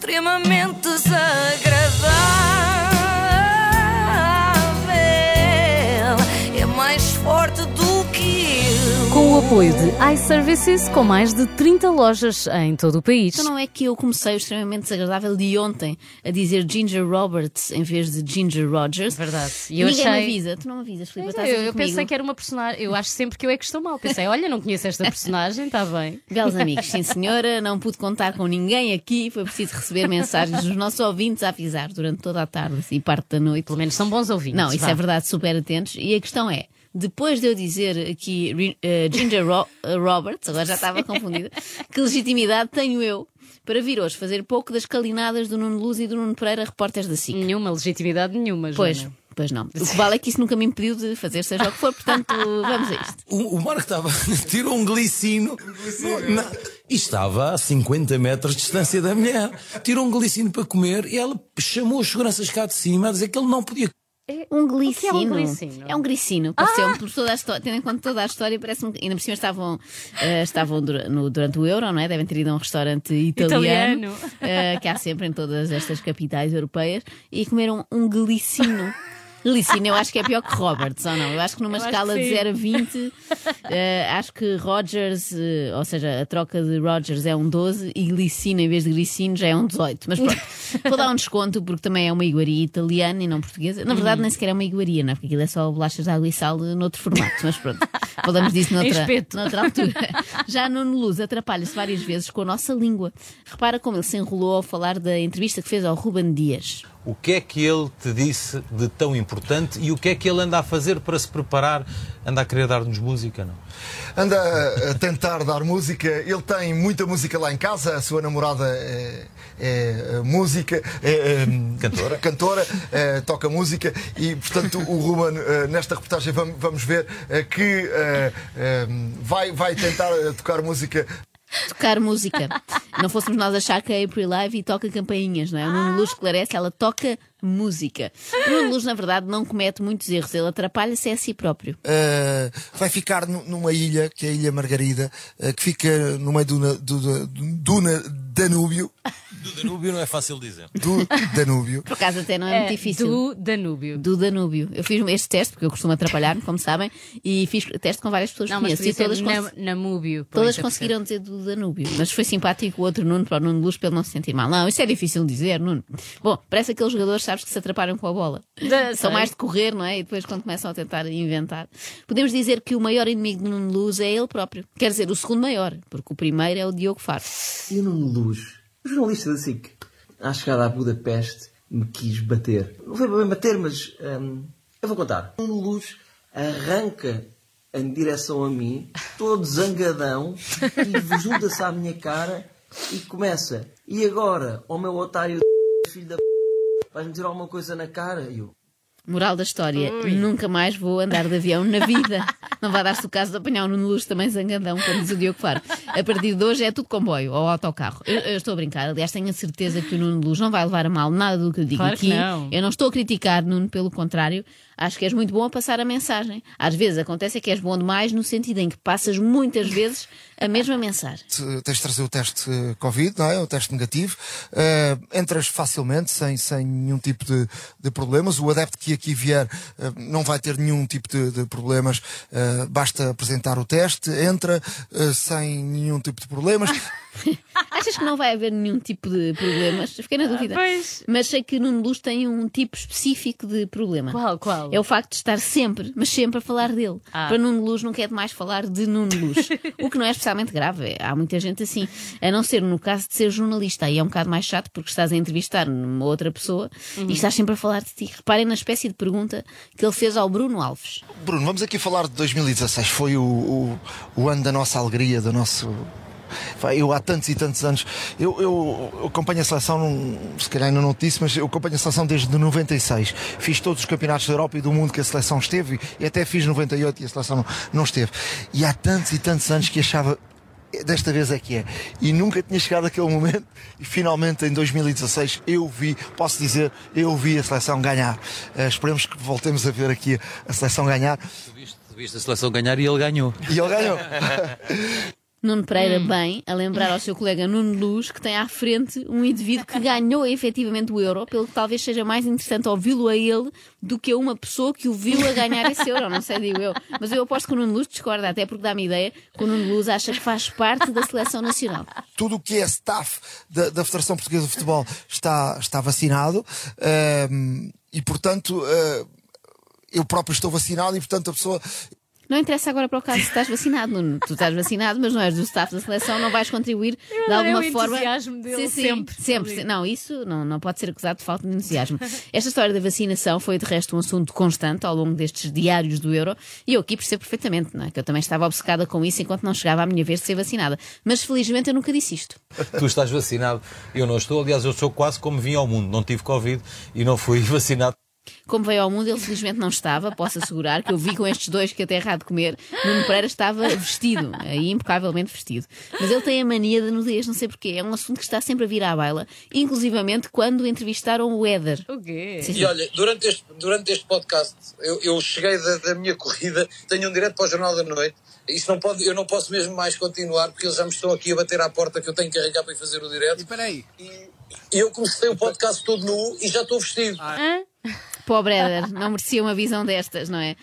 extremamente desagradável. Apoio de iServices, com mais de 30 lojas em todo o país. Então não é que eu comecei o extremamente desagradável de ontem a dizer Ginger Roberts em vez de Ginger Rogers. Verdade. E eu Ninguém me achei- avisa. Tu não me avisas, Filipe. Eu, eu comigo. pensei que era uma personagem. Eu acho sempre que eu é que estou mal. Pensei, olha, não conheço esta personagem, está bem. Belos amigos, sim senhora, não pude contar com ninguém aqui, foi preciso receber mensagens dos nossos ouvintes a avisar durante toda a tarde e parte da noite. Pelo menos são bons ouvintes. Não, isso vá. é verdade, super atentos. E a questão é, depois de eu dizer aqui eh, Ginger Ro- eh, Roberts, agora já estava confundida, que legitimidade tenho eu para vir hoje fazer pouco das calinadas do Nuno Luz e do Nuno Pereira, repórteres da SIC? Nenhuma legitimidade nenhuma, Pois, Joana. pois não. O que vale é que isso nunca me impediu de fazer seja o que for, portanto, vamos a isto. O, o Marco estava. tirou um glicino. Na- e estava a 50 metros de distância da mulher. Tirou um glicino para comer e ela chamou os seguranças cá de cima a dizer que ele não podia. Um O que é um glicino. glicino? É um gricino. Pareceu-me por toda a história, tendo em conta toda a história, parece-me que ainda por cima estavam, eh, estavam no- durante o Euro, não é? Devem ter ido a um restaurante italiano, Italiano. eh, que há sempre em todas estas capitais europeias, e comeram um glicino. Glicino, eu acho que é pior que Roberts, ou não? Eu acho que numa Eu escala que de sim. 0 a 20, eh, acho que Rogers, eh, ou seja, a troca de Rogers é um 12 e glicino em vez de glicino já é um 18. Mas pronto, vou dar um desconto porque também é uma iguaria italiana e não portuguesa. Na Uhum. verdade, nem sequer é uma iguaria, não é? Porque aquilo é só bolachas de água e sal eh, noutro formato. Mas pronto, falamos disso noutra, noutra altura. Já Nuno Luz atrapalha-se várias vezes com a nossa língua. Repara como ele se enrolou ao falar da entrevista que fez ao Ruben Dias. O que é que ele te disse de tão importante e o que é que ele anda a fazer para se preparar? Anda a querer dar-nos música, não? Anda a- tentar dar música. Ele tem muita música lá em casa. A sua namorada é, é, eh, música, é, eh, Cantora. cantora, eh, toca música e, portanto, o Ruben, eh, nesta reportagem, vamos, ver eh, que eh, vai, vai tentar tocar música tocar música. Não fôssemos nós achar que a April Live toca campainhas, não é? O Nuno Luz esclarece, ela toca música. O Nuno Luz, na verdade, não comete muitos erros, ele atrapalha-se a si próprio. Uh, vai ficar nu- numa ilha, que é a Ilha Margarida, uh, que fica no meio do, do, do, do Danúbio. Do Danúbio não é fácil dizer. Do Danúbio. Por acaso até não é, muito difícil. Do Danúbio. Do Danúbio. Eu fiz este teste, porque eu costumo atrapalhar-me, como sabem, e fiz teste com várias pessoas que Não, mas conheço. E todas, na, Namúbio. todas conseguiram dizer do Danúbio. Mas foi simpático o outro Nuno para o Nuno Luz, para ele não se sentir mal. Não, isso é difícil de dizer, Nuno. Bom, parece aqueles jogadores, sabes, que se atrapalham com a bola. Da- São sei. mais de correr, não é? E depois, quando começam a tentar inventar. Podemos dizer que o maior inimigo do Nuno Luz é ele próprio. Quer dizer, o segundo maior, porque o primeiro é o Diogo Faro. E o Nuno Luz, o jornalista da SIC, à chegada a Budapeste, me quis bater. Não foi bem bater, mas hum, eu vou contar. Nuno Luz arranca em direção a mim, todo zangadão, e junta-se à minha cara e começa. E agora, ó meu otário filho da p... vais-me dizer alguma coisa na cara? E eu, Moral da história, nunca mais vou andar de avião na vida. Não vai dar-se o caso de apanhar um Nuno Luz também zangadão, como diz o Diogo Faro. A partir de hoje é tudo comboio ou autocarro. Eu, eu estou a brincar, aliás, tenho a certeza que o Nuno Luz não vai levar a mal nada do que eu digo Claro que aqui. não. Eu não estou a criticar, Nuno, pelo contrário. Acho que és muito bom a passar a mensagem. Às vezes acontece é que és bom demais no sentido em que passas muitas vezes a mesma mensagem. Te- Tens de trazer o teste eh, Covid, não é? O teste negativo. Uh, entras facilmente, sem, sem nenhum tipo de, de problemas. O adepto que aqui vier uh, não vai ter nenhum tipo de, de problemas. Uh, basta apresentar o teste, entra uh, sem nenhum tipo de problemas. Achas que não vai haver nenhum tipo de problemas? Fiquei na dúvida. pois. Mas sei que Nuno Luz tem um tipo específico de problema. Qual, qual? É o facto de estar sempre, mas sempre a falar dele. Ah. Para Nuno Luz nunca é demais falar de Nuno Luz. o que não é especialmente grave. Há muita gente assim. A não ser no caso de ser jornalista. Aí é um bocado mais chato porque estás a entrevistar uma outra pessoa Uhum. e estás sempre a falar de ti. Reparem na espécie de pergunta que ele fez ao Bruno Alves. Bruno, vamos aqui falar de 2016. Foi o, o, o ano da nossa alegria, do nosso. Eu há tantos e tantos anos. Eu, eu, acompanho a seleção, não- se calhar ainda não te disse, mas eu acompanho a seleção desde 96. Fiz todos os campeonatos da Europa e do mundo que a seleção esteve e até fiz 98 e a seleção não, não esteve. E há tantos e tantos anos que achava. Desta vez é que é. E nunca tinha chegado aquele momento e finalmente em 2016 eu vi, posso dizer, eu vi a seleção ganhar. Eh, esperemos que voltemos a ver aqui a seleção ganhar. Tu viste, tu viste a seleção ganhar e ele ganhou. E ele ganhou. Nuno Pereira bem a lembrar ao seu colega Nuno Luz que tem à frente um indivíduo que ganhou efetivamente o euro, pelo que talvez seja mais interessante ouvi-lo a ele do que a uma pessoa que o viu a ganhar esse euro, não sei, digo eu. Mas eu aposto que o Nuno Luz discorda, até porque dá-me ideia que o Nuno Luz acha que faz parte da seleção nacional. tudo o que é staff da, da Federação Portuguesa de Futebol está, está vacinado ehm, e, portanto, eh, eu próprio estou vacinado e, portanto, a pessoa. Não interessa agora para o caso se estás vacinado, Nuno. Tu estás vacinado, mas não és do staff da seleção, não vais contribuir de adorei alguma o forma. entusiasmo dele, Sim, sim, sempre. sempre. Não, isso não, não pode ser acusado de falta de entusiasmo. Esta história da vacinação foi, de resto, um assunto constante ao longo destes diários do euro e eu aqui percebo perfeitamente, não é? Que eu também estava obcecada com isso enquanto não chegava a minha vez de ser vacinada. Mas felizmente eu nunca disse isto. Tu estás vacinado, eu não estou. Aliás, eu sou quase como vim ao mundo. Não tive Covid e não fui vacinado. Como veio ao mundo, ele felizmente não estava, posso assegurar, que eu vi com estes dois que até errado de comer. Nuno Pereira estava vestido, aí impecavelmente vestido. Mas ele tem a mania da nudez, não sei porquê. É um assunto que está sempre a vir à baila, inclusivamente quando entrevistaram o Éder. O quê? Sim, sim. E olha, durante este, durante este podcast, eu, eu cheguei da, da minha corrida, tenho um direto para o Jornal da Noite. Isto não pode, eu não posso mesmo mais continuar, porque eles já me estão aqui a bater à porta que eu tenho que carregar para ir fazer o direto. E peraí. E eu comecei o podcast todo nu e já estou vestido. Pobre Éder, não merecia uma visão destas, não é?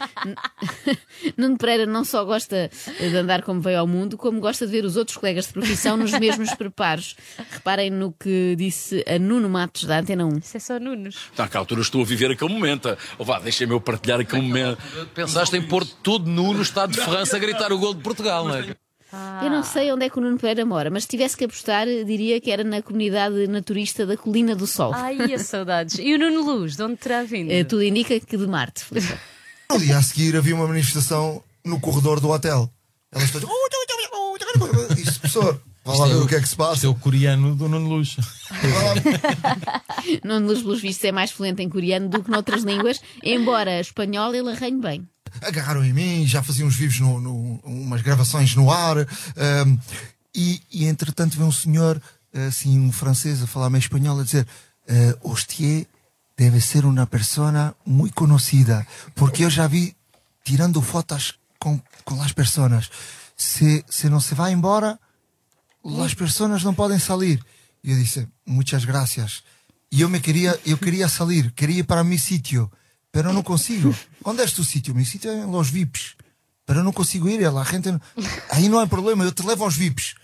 Nuno Pereira não só gosta de andar como veio ao mundo, como gosta de ver os outros colegas de profissão nos mesmos preparos. Reparem no que disse a Nuno Matos da Antena 1. Isso é só Nunos. Está cá, altura estou a viver aquele momento. Oh, vá, deixem-me eu partilhar aquele momento. Pensaste em pôr todo nu no estado de França a gritar o gol de Portugal, não é? Eu não sei onde é que o Nuno Pereira mora, mas se tivesse que apostar, diria que era na comunidade naturista da Colina do Sol. Ai, as saudades. E o Nuno Luz, de onde terá vindo? Eh, Tudo indica que de Marte. Dia a seguir havia uma manifestação no corredor do hotel. Elas todas. Isso, professor, vá lá ver o que é que se Isto é passa. o coreano do Nuno Luz. Nuno Luz, pelos vistos, é mais fluente em coreano do que noutras línguas, embora espanhol ele arranhe bem. Agarraram em mim, já faziam uns vivos, no, no- umas gravações no ar. ahm, e, e entretanto vem um senhor, assim, um francês, a falar meio espanhol, a dizer: eh, Hostie deve ser uma persona muito conhecida, porque eu já vi tirando fotos com, com as pessoas. Se, se não se vai embora, as pessoas não podem sair. E eu disse, muitas gracias. E eu me queria, eu queria sair, queria ir para o meu sítio, pero não consigo. Onde é tu sítio? O meu sítio é Los Vips. Pero não consigo ir, a gente não... Aí não é problema, eu te levo aos Vips.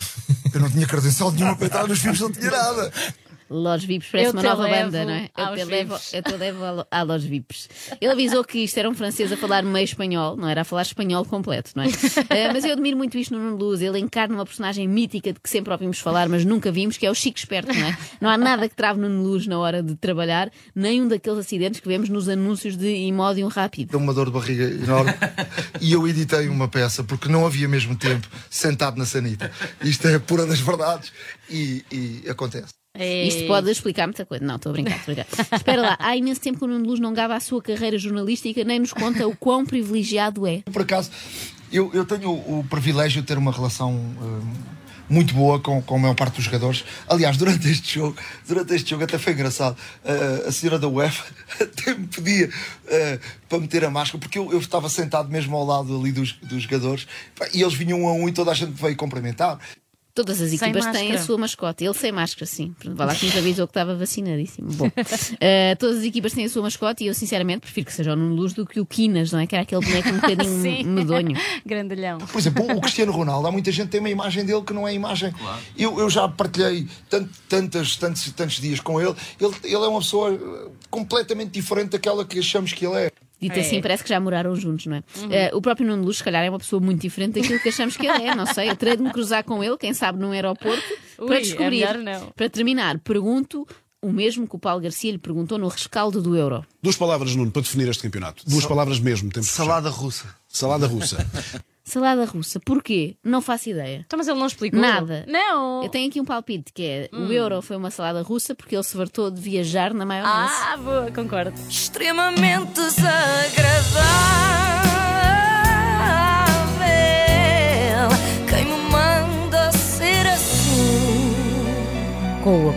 Eu não tinha credencial nenhuma para entrar nos Vips, não tinha nada. Los Vips parece Eu uma nova banda, não é? Eu te levo, eu te levo a, a Los Vips. Ele avisou que isto era um francês a falar meio espanhol, não era a falar espanhol completo, não é? Eh, mas eu admiro muito isto no Nuno Luz. Ele encarna uma personagem mítica de que sempre ouvimos falar, mas nunca vimos, que é o Chico Esperto, não é? Não há nada que trave Nuno Luz na hora de trabalhar, nem um daqueles acidentes que vemos nos anúncios de Imódium Rápido. Deu uma dor de barriga enorme. E eu editei uma peça, porque não havia mesmo tempo, sentado na sanita. Isto é pura das verdades. E, e acontece. É. Isto pode explicar muita coisa. Não, estou a brincar, estou a brincar. Espera lá, há imenso tempo que o Nuno Luz não gava a sua carreira jornalística, nem nos conta o quão privilegiado é. Por acaso, eu, eu tenho o, o privilégio de ter uma relação hum, muito boa com, com a maior parte dos jogadores. Aliás, durante este jogo, durante este jogo até foi engraçado. Uh, a senhora da UEFA até me pedia uh, para meter a máscara, porque eu, eu estava sentado mesmo ao lado ali dos, dos jogadores e eles vinham um a um e toda a gente veio cumprimentar. Todas as Sem equipas têm a sua mascote. Ele sem máscara, sim. Vá lá que nos avisou que estava vacinadíssimo. Bom, eh, todas as equipas têm a sua mascote e eu, sinceramente, prefiro que seja o Nuno Luz do que o Quinas, não é? Que era aquele boneco um bocadinho medonho. Grandalhão. Por exemplo, o Cristiano Ronaldo, há muita gente que tem uma imagem dele que não é imagem. Eu, eu já partilhei tant- tantas, tantos, tantos dias com ele. ele. Ele é uma pessoa eh, completamente diferente daquela que achamos que ele é. Dito É. assim, parece que já moraram juntos, não é? Eh, o próprio Nuno Luz, se calhar, é uma pessoa muito diferente daquilo que achamos que ele é. Não sei, eu terei de me cruzar com ele, quem sabe num aeroporto, Ui, para é descobrir. melhor não. Para terminar, pergunto o mesmo que o Paulo Garcia lhe perguntou no rescaldo do Euro. Duas palavras, Nuno, para definir este campeonato. Duas palavras mesmo. Temos. Salada russa. Salada russa. Salada russa, porquê? Não faço ideia. Então, mas ele não explicou? Nada. Não. Eu tenho aqui um palpite que é o euro foi uma salada russa porque ele se fartou de viajar na maionese. Ah, boa, concordo. extremamente desagradável.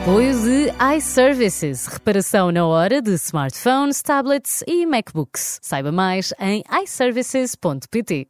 Apoio de iServices, reparação na hora de smartphones, tablets e MacBooks. Saiba mais em iServices.pt.